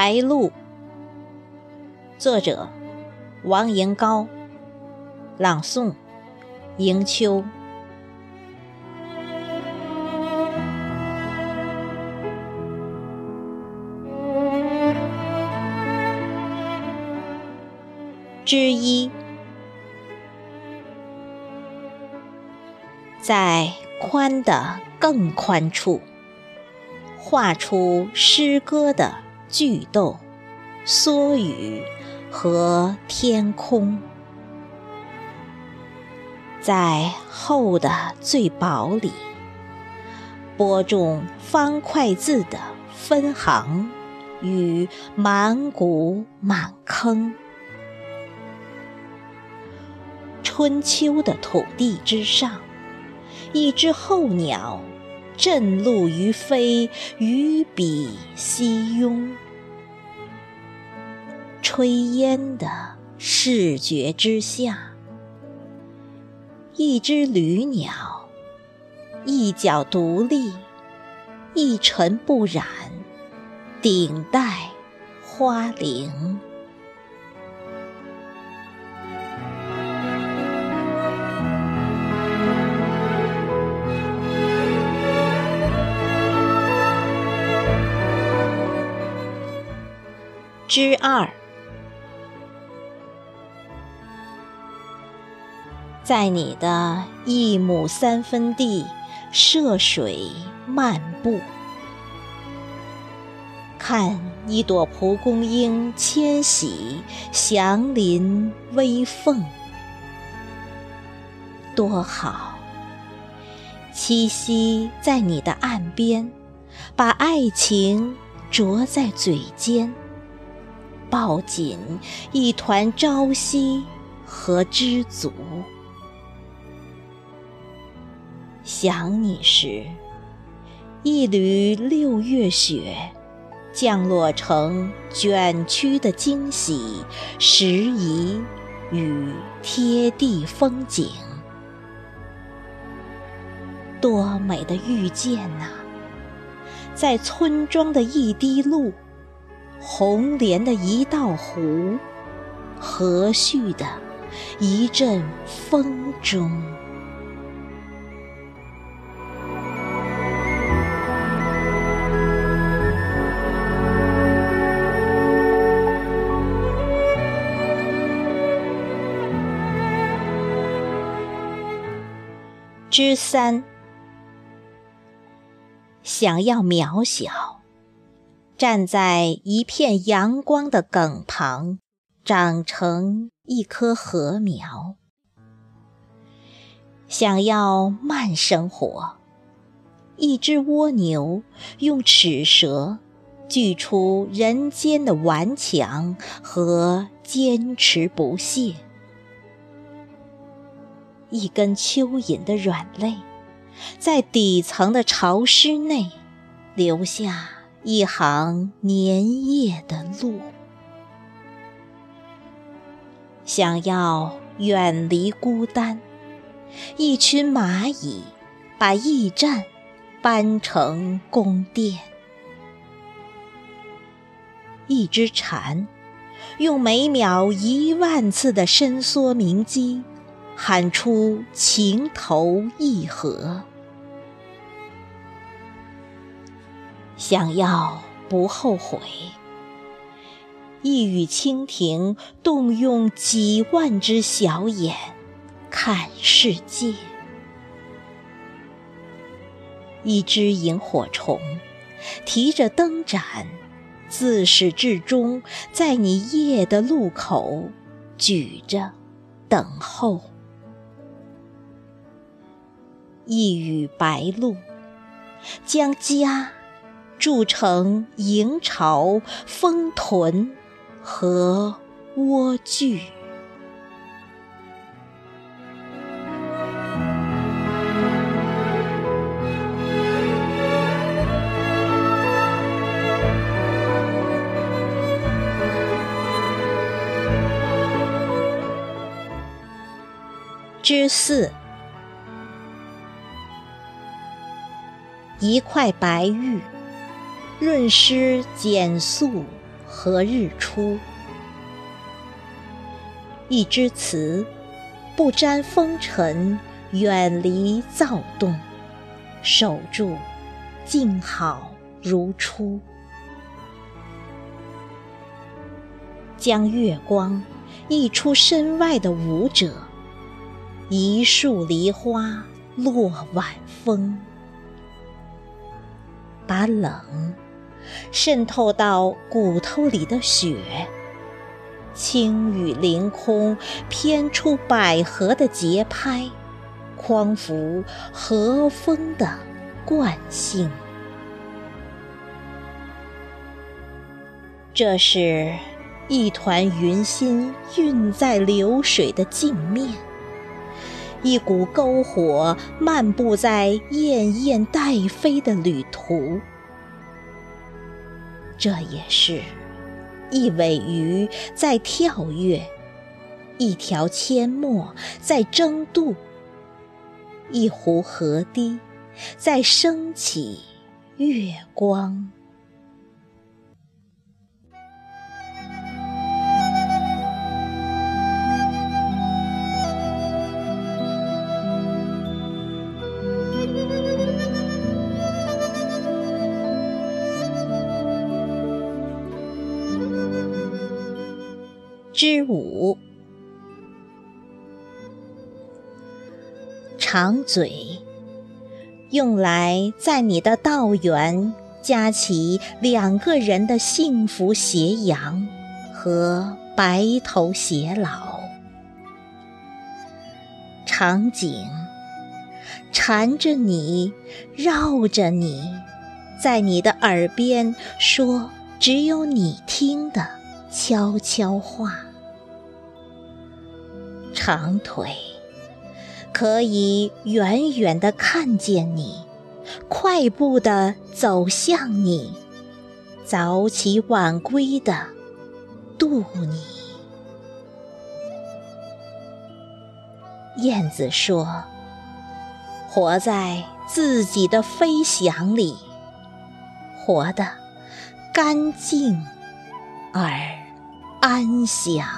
白鹭，作者王莹高，朗诵迎秋。之一，在宽的更宽处，画出诗歌的句逗、缩语和天空；在厚的最薄里，播种方块字的分行与满谷满坑。春秋的土地之上，一只候鸟，振鹿于飞，于彼西拥。炊烟的视觉之下，一只旅鸟，一角独立，一尘不染，顶戴花翎。之二，在你的一亩三分地涉水漫步，看一朵蒲公英迁徙祥林微凤，多好！栖息在你的岸边，把爱情啄在嘴尖。抱紧一团朝夕和知足，想你时，一缕六月雪降落成卷曲的惊喜，时宜与贴地风景，多美的遇见呐！在村庄的一滴露。红莲的一道湖，和煦的一阵风中。之三，想要渺小。站在一片阳光的梗旁，长成一棵禾苗。想要慢生活，一只蜗牛用齿舌锯出人间的顽强和坚持不懈。一根蚯蚓的软肋，在底层的潮湿内留下。一行粘液的路，想要远离孤单。一群蚂蚁把驿站搬成宫殿，一只蝉用每秒一万次的伸缩鸣击喊出情投意合。想要不后悔，一语蜻蜓动用几万只小眼看世界；一只萤火虫提着灯盏，自始至终在你夜的路口举着等候；一羽白鹭将家。筑成营巢、蜂屯和蜗具。之四，一块白玉。润湿减素和日出。一支词，不沾风尘，远离躁动，守住静好如初。将月光溢出身外的舞者，一树梨花落晚风，把冷渗透到骨头里的雪。轻雨凌空，偏出百合的节拍，匡扶和风的惯性。这是一团云心晕在流水的镜面，一股篝火漫步在燕燕带飞的旅途。这也是。一尾鱼在跳跃，一条阡陌在争渡，一湖河堤在升起月光。之舞，长嘴，用来在你的道缘夹起两个人的幸福斜阳和白头偕老。长颈，缠着你，绕着你，在你的耳边说只有你听的悄悄话。长腿，可以远远的看见你，快步的走向你，早起晚归的渡你。燕子说：“活在自己的飞翔里，活得干净而安详。”